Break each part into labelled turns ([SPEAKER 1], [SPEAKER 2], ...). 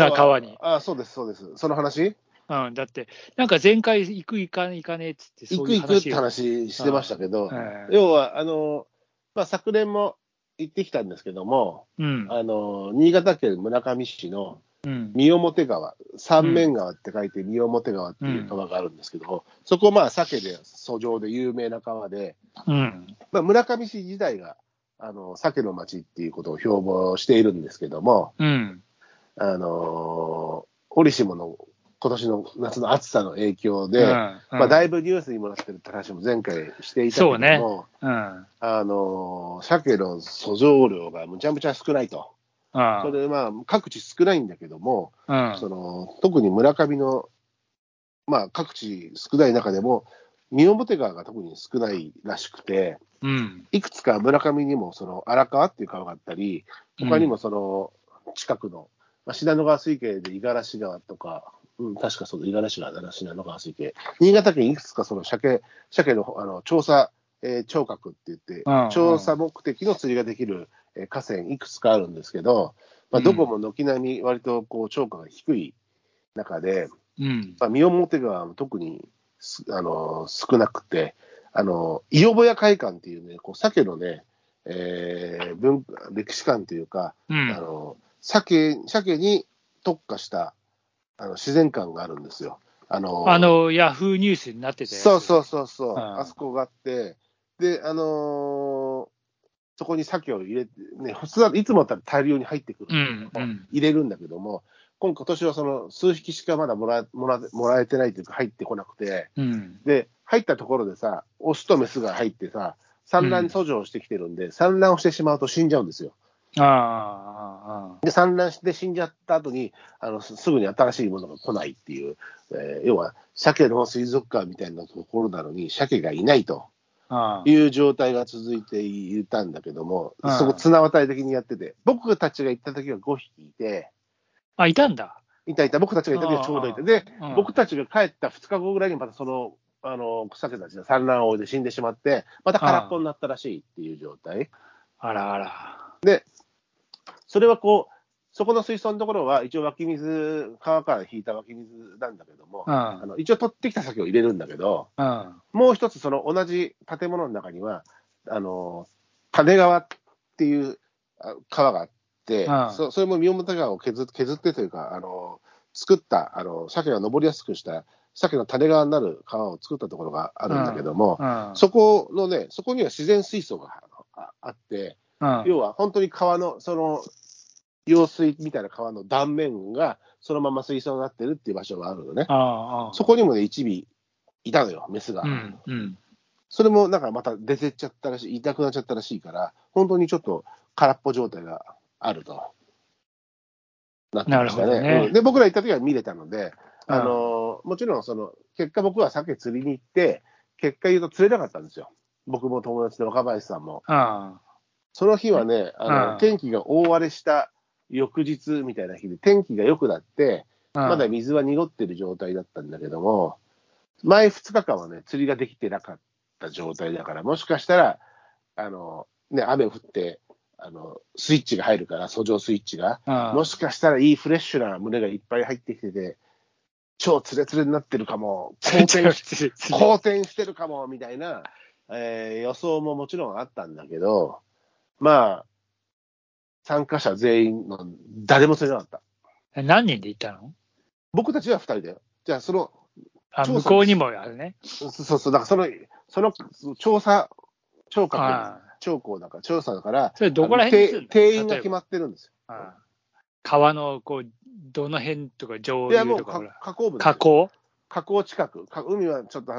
[SPEAKER 1] な川に。
[SPEAKER 2] あそうです、そうです。その話？
[SPEAKER 1] うん、だって、なんか前回行く行か行かねえっつって、
[SPEAKER 2] 行く行くって話してましたけど、要は、あの、まあ、昨年も行ってきたんですけども、うん、あの、新潟県村上市の三表川、三面川って書いて三表川っていう川があるんですけど、うん、そこまあ鮭で、遡上で有名な川で、うん、まあ、村上市自体が、あの、鮭の町っていうことを標榜しているんですけども、うん、あの、折しもの今年の夏の暑さの影響で、うんうん、まあ、だいぶニュースにもなってるって話も前回していたけども、ね。うん、あの、鮭の遡上量がむちゃむちゃ少ないと。それでまあ、各地少ないんだけども、うん、その特に村上の、まあ、各地少ない中でも、三表川が特に少ないらしくて、うん、いくつか村上にもその荒川っていう川があったり、他にもその近くの、まあ、信濃川水系で五十嵐川とか、うん、確かその五十嵐川、奈良信濃川水系、新潟県いくつかその鮭鮭のあの調査、えー、聴覚って言って、調査目的の釣りができるえ河川いくつかあるんですけど、まあ、どこも軒並み割とこう超過が低い中で、うん、まあ、三表川も特にあの少なくて、あの、伊予小屋会館っていうね、こう鮭のね、えー、文歴史館というか、うん、あの鮭鮭に特化したあの自然館があるんですよ。
[SPEAKER 1] あのあのヤフーニュースになってて。
[SPEAKER 2] そうそうそうそう、うん、あそこがあって、で、あのそこに鮭を入れて、ね、普通はいつもだったら大量に入ってくる、うんうん、入れるんだけども、今今年はその数匹しかまだもらもらもらえてないというか、入ってこなくて、うん、で、入ったところでさ、オスとメスが入ってさ、産卵遡上してきてるんで、うん、産卵をしてしまうと死んじゃうんですよ。あで産卵して死んじゃった後にあのすぐに新しいものが来ないっていう、えー、要は鮭の水族館みたいなところなのに、鮭がいないと。いう状態が続いていたんだけども、そこ綱渡り的にやってて、僕たちが行った時は5匹いて、
[SPEAKER 1] あ、いたんだ。
[SPEAKER 2] いたいた、僕たちが行った時はちょうどいて、で、僕たちが帰った2日後ぐらいにまたその、あの、草毛たちが産卵をで死んでしまって、また空っぽになったらしいっていう状態。
[SPEAKER 1] あらあら。
[SPEAKER 2] で、それはこう、そこの水槽のところは、一応湧き水、川から引いた湧き水なんだけども、うん、あの一応取ってきた酒を入れるんだけど、うん、もう一つ、その同じ建物の中には、あの種川っていう川があって、うん、そそれも三表川を削削ってというか、あの作ったあの、鮭が登りやすくした鮭の種川になる川を作ったところがあるんだけども、そこのね、そこには自然水槽があって、要は本当に川のその用水みたいな川の断面がそのまま水槽になってるっていう場所があるのね。そこにもね、一尾いたのよ、メスが。うんうん、それもなんかまた出てっちゃったらしい、痛くなっちゃったらしいから、本当にちょっと空っぽ状態があると。なってましたね。ねうん、で、僕ら行った時は見れたので、あのもちろんその、結果僕は鮭釣りに行って、結果言うと釣れなかったんですよ。僕も友達で若林さんも。その日はね、あの天気が大荒れした翌日みたいな日で天気が良くなって、まだ水は濁ってる状態だったんだけども、前2日間はね、釣りができてなかった状態だから、もしかしたら、あの、ね、雨降って、あの、スイッチが入るから、訴状スイッチが、もしかしたらいいフレッシュな胸がいっぱい入ってきてて、超ツレツレになってるかも、好転し好転してるかも、みたいな、えー、予想ももちろんあったんだけど、まあ、参加者全員の誰も釣れなかった。
[SPEAKER 1] 何人で行ったの？
[SPEAKER 2] 僕たちは2人だよ。じゃあ、その、
[SPEAKER 1] あ向こうにもあるね。
[SPEAKER 2] そうそう、だからその、その調査、聴覚、聴講だから、調査だから、
[SPEAKER 1] それどこら辺
[SPEAKER 2] 定員が決まってるんですよ。
[SPEAKER 1] 川の、こう、どの辺とか上流とか。いや、もう
[SPEAKER 2] 河口部。
[SPEAKER 1] 河口？
[SPEAKER 2] 河口近く、海はちょっと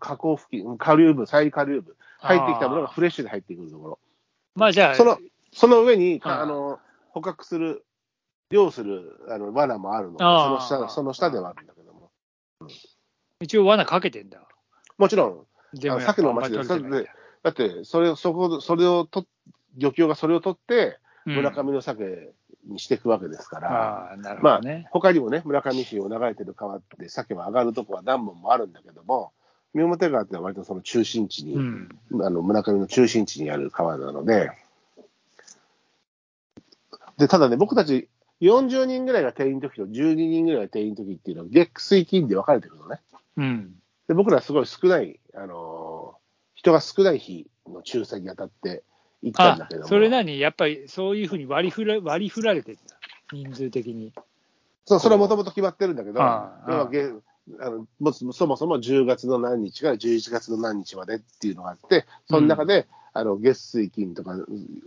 [SPEAKER 2] 河口付近、下流部、再下流部、入ってきたものがフレッシュで入ってくるところ。
[SPEAKER 1] まあじゃあ、
[SPEAKER 2] そのその上に、あの、捕獲する、漁するあの罠もあるので、その下、その下ではあるんだけども。
[SPEAKER 1] 一応罠かけてんだ。
[SPEAKER 2] もちろん、さっきの町で、だって、それ、そこ、それをと、漁協がそれを取って、村上の鮭にしていくわけですから、うんね、まあ、他にもね、村上市を流れてる川って鮭は上がるとこは何本もあるんだけども、三表川ってのは割とその中心地に、うん、あの村上の中心地にある川なので、で、ただね、僕たち40人ぐらいが定員の時と12人ぐらいが定員の時っていうのは、月水金で分かれてるのね。
[SPEAKER 1] うん。
[SPEAKER 2] で、僕らすごい少ない、あのー、人が少ない日の抽選に当たって行ったんだけど
[SPEAKER 1] それなに、やっぱりそういうふうに割り振ら割り振られてるんだ、人数的に。
[SPEAKER 2] そう、それはもともと決まってるんだけど、あのもそもそも10月の何日から11月の何日までっていうのがあって、その中で、うん、あの月水金とか、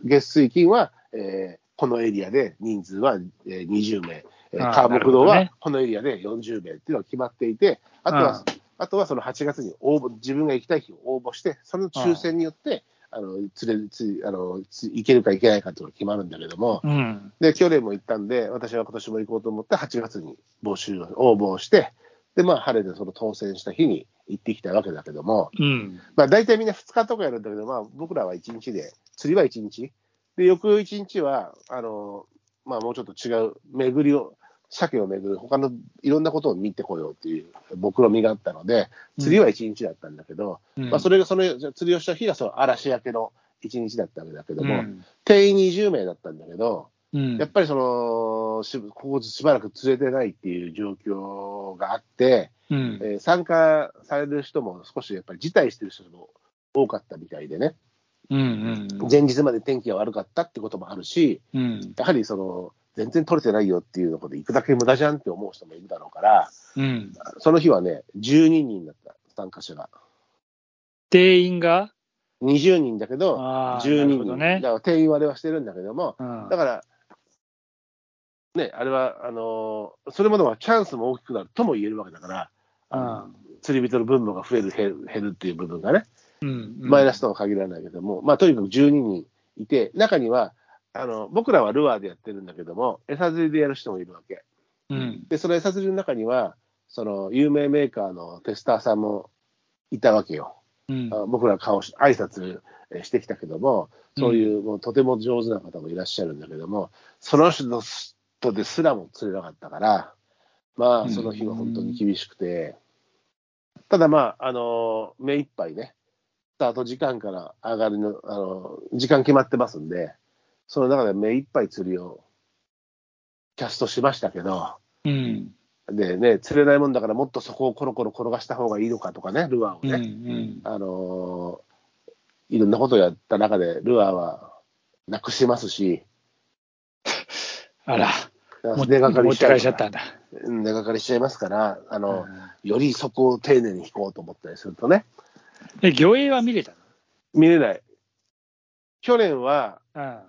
[SPEAKER 2] 月水金は、えー、このエリアで人数は20名、川木道はこのエリアで40名っていうのが決まっていて、あとは、あとはその8月に応募、自分が行きたい日を応募して、その抽選によって、あの連れつあの行けるか行けないかっていうのが決まるんだけども、
[SPEAKER 1] うん、
[SPEAKER 2] で去年も行ったんで、私は今年も行こうと思って、8月に募集を応募して、で、まあ、晴れてその当選した日に行ってきたわけだけども、
[SPEAKER 1] うん、
[SPEAKER 2] まあ、大体みんな2日とかやるんだけど、まあ、僕らは1日で、釣りは1日、で、翌1日は、あの、まあ、もうちょっと違う、巡りを、鮭を巡る、他のいろんなことを見てこようっていう目論みがあったので、釣りは1日だったんだけど、うん、まあ、それが、その釣りをした日がその嵐焼けの1日だったわけだけども、うん、定員20名だったんだけど、
[SPEAKER 1] うん、
[SPEAKER 2] やっぱりそのし、ここしばらく釣れてないっていう状況があって、
[SPEAKER 1] うん、
[SPEAKER 2] えー、参加される人も少しやっぱり辞退してる人も多かったみたいでね、
[SPEAKER 1] うんうんうん、
[SPEAKER 2] 前日まで天気が悪かったってこともあるし、
[SPEAKER 1] うん、
[SPEAKER 2] やはりその、全然取れてないよっていうので、行くだけ無駄じゃんって思う人もいるだろうから、
[SPEAKER 1] うん、
[SPEAKER 2] その日はね、12人だった、参加者が。
[SPEAKER 1] 定員が
[SPEAKER 2] ？20人だけど、12人、
[SPEAKER 1] ね、
[SPEAKER 2] だから定員割れはしてるんだけども、
[SPEAKER 1] うん、
[SPEAKER 2] だから、ね、あれは、あのー、それものはチャンスも大きくなるとも言えるわけだから、
[SPEAKER 1] うん、
[SPEAKER 2] 釣り人の分母が増える、減る減るっていう部分がね、
[SPEAKER 1] うんうん、
[SPEAKER 2] マイナスとは限らないけども、まあ、とにかく12人いて、中には、あの僕らはルアーでやってるんだけども、餌釣りでやる人もいるわけ。
[SPEAKER 1] うん、
[SPEAKER 2] で、その餌釣りの中には、その有名メーカーのテスターさんもいたわけよ。
[SPEAKER 1] うん、
[SPEAKER 2] 僕ら顔し、挨拶してきたけども、そういう、もうとても上手な方もいらっしゃるんだけども、その人の人ですらも釣れなかったから、まあ、その日は本当に厳しくて、ただまあ、あの、目いっぱいね、スタート時間から上がりの、あの、時間決まってますんで、その中で目いっぱい釣りをキャストしましたけど、
[SPEAKER 1] うん、
[SPEAKER 2] でね、釣れないもんだからもっとそこをコロコロ転がした方がいいのかとかね、ルアーをね、
[SPEAKER 1] うんうん、
[SPEAKER 2] あのいろんなことをやった中で、ルアーはなくしますし、
[SPEAKER 1] あら、
[SPEAKER 2] 根がかりしちゃ
[SPEAKER 1] ちゃったんだ。
[SPEAKER 2] 根がかりしちゃいますから、あの、うん、よりそこを丁寧に引こうと思ったりするとね。
[SPEAKER 1] え、魚影は見れたの？
[SPEAKER 2] 見れない。去年は、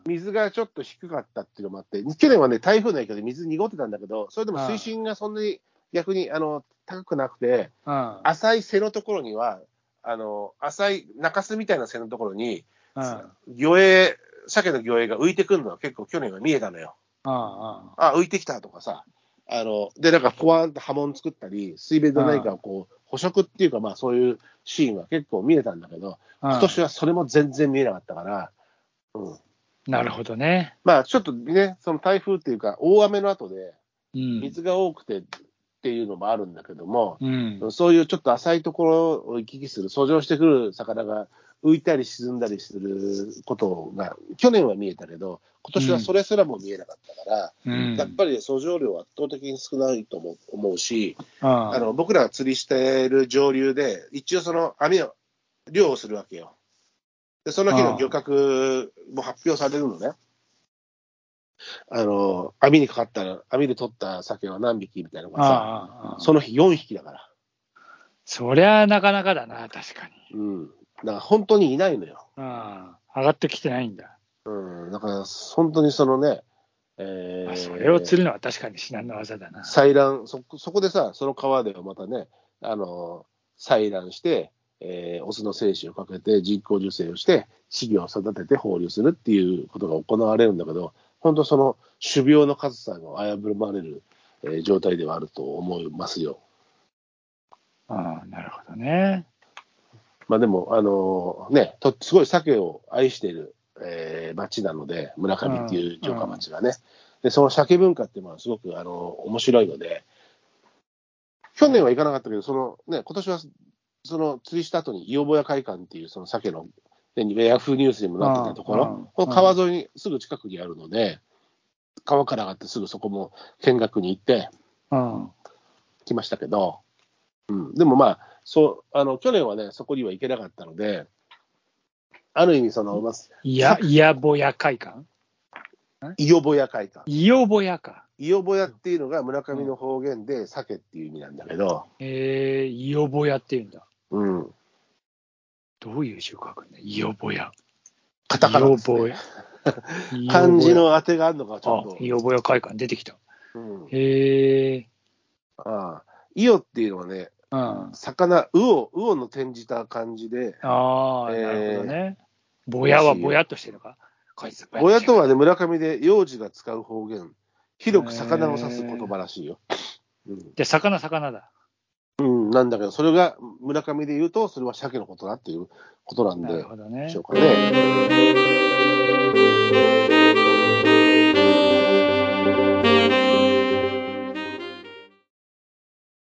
[SPEAKER 2] 水がちょっと低かったっていうのもあって、去年はね、台風の影響で水濁ってたんだけど、それでも水深がそんなに逆にあの高くなくて、浅い背のところには、あの浅い中州みたいな背のところに、魚影、鮭の魚影が浮いてくるのは結構去年は見えたのよ。
[SPEAKER 1] あ
[SPEAKER 2] あ。浮いてきたとかさ、あので、なんか、ポワンと波紋作ったり、水辺で何かこう、捕食っていうか、まあそういうシーンは結構見えたんだけど、今年はそれも全然見えなかったから、うん。
[SPEAKER 1] なるほどね。
[SPEAKER 2] まあちょっとね、その台風っていうか、大雨の後で、水が多くてっていうのもあるんだけども、
[SPEAKER 1] うん、
[SPEAKER 2] そういうちょっと浅いところを行き来する、遡上してくる魚が浮いたり沈んだりすることが、去年は見えたけど、今年はそれすらも見えなかったから、
[SPEAKER 1] うん、
[SPEAKER 2] やっぱり遡上量は圧倒的に少ないと思うし、
[SPEAKER 1] あ
[SPEAKER 2] あの僕らが釣りしている上流で、一応その網を、漁をするわけよ。で、その日の漁獲も発表されるのね。あの、網にかかったら、網で取った鮭は何匹みたいなのがさ、その日4匹だから。
[SPEAKER 1] そりゃなかなかだな、確か
[SPEAKER 2] に。うん。だから本当にいないのよ。
[SPEAKER 1] ああ、上がってきてないんだ。
[SPEAKER 2] うん、だから本当にそのね、えー、
[SPEAKER 1] それを釣るのは確かに至難の技だな。
[SPEAKER 2] 採卵そ、そこでさ、その川ではまたね、あの、採卵して、えー、オスの精子をかけて人工授精をして、稚魚を育てて放流するっていうことが行われるんだけど、本当その種苗の数さえも危ぶまれる、えー、状態ではあると思いますよ。
[SPEAKER 1] ああ、なるほどね。
[SPEAKER 2] まあでも、あのー、ね、とすごい鮭を愛している、えー、町なので、村上っていう城下町がね、でその鮭文化っていうのはすごく、あのー、面白いので、去年は行かなかったけど、そのね、今年はその釣りした後に、伊予小屋会館っていうその鮭の、ヤフーニュースにもなってたところ、この川沿いにすぐ近くにあるので、川から上がってすぐそこも見学に行って、うん、来ましたけど、うん、でもまあ、そう、あの、去年はね、そこには行けなかったので、ある意味、その、ま
[SPEAKER 1] いや、いやぼや会館？
[SPEAKER 2] いよぼや会館。
[SPEAKER 1] いよぼやか。
[SPEAKER 2] いよぼやっていうのが村上の方言で酒っていう意味なんだけど。
[SPEAKER 1] えー、いよぼやっていうんだ。
[SPEAKER 2] うん。
[SPEAKER 1] どういう字を書くんだいよぼや。
[SPEAKER 2] カタカナ、ね、いよぼや。漢字の当てがあるのか、ちょっと。
[SPEAKER 1] いよぼや会館出てきた。
[SPEAKER 2] うん、
[SPEAKER 1] へえ。
[SPEAKER 2] ああ。いよっていうのはね、うん、魚、うお、うおの転じた感じで。
[SPEAKER 1] ああ、えー、なるほどね。ぼやはぼやっとしてるのか？
[SPEAKER 2] こいつぼやとはね、村上で幼児が使う方言。広く魚を指す言葉らしいよ。
[SPEAKER 1] うん、で、魚、魚だ。
[SPEAKER 2] うん、なんだけど、それが村上で言うと、それは鮭のことだっていうことなんで、
[SPEAKER 1] しょう
[SPEAKER 2] かね。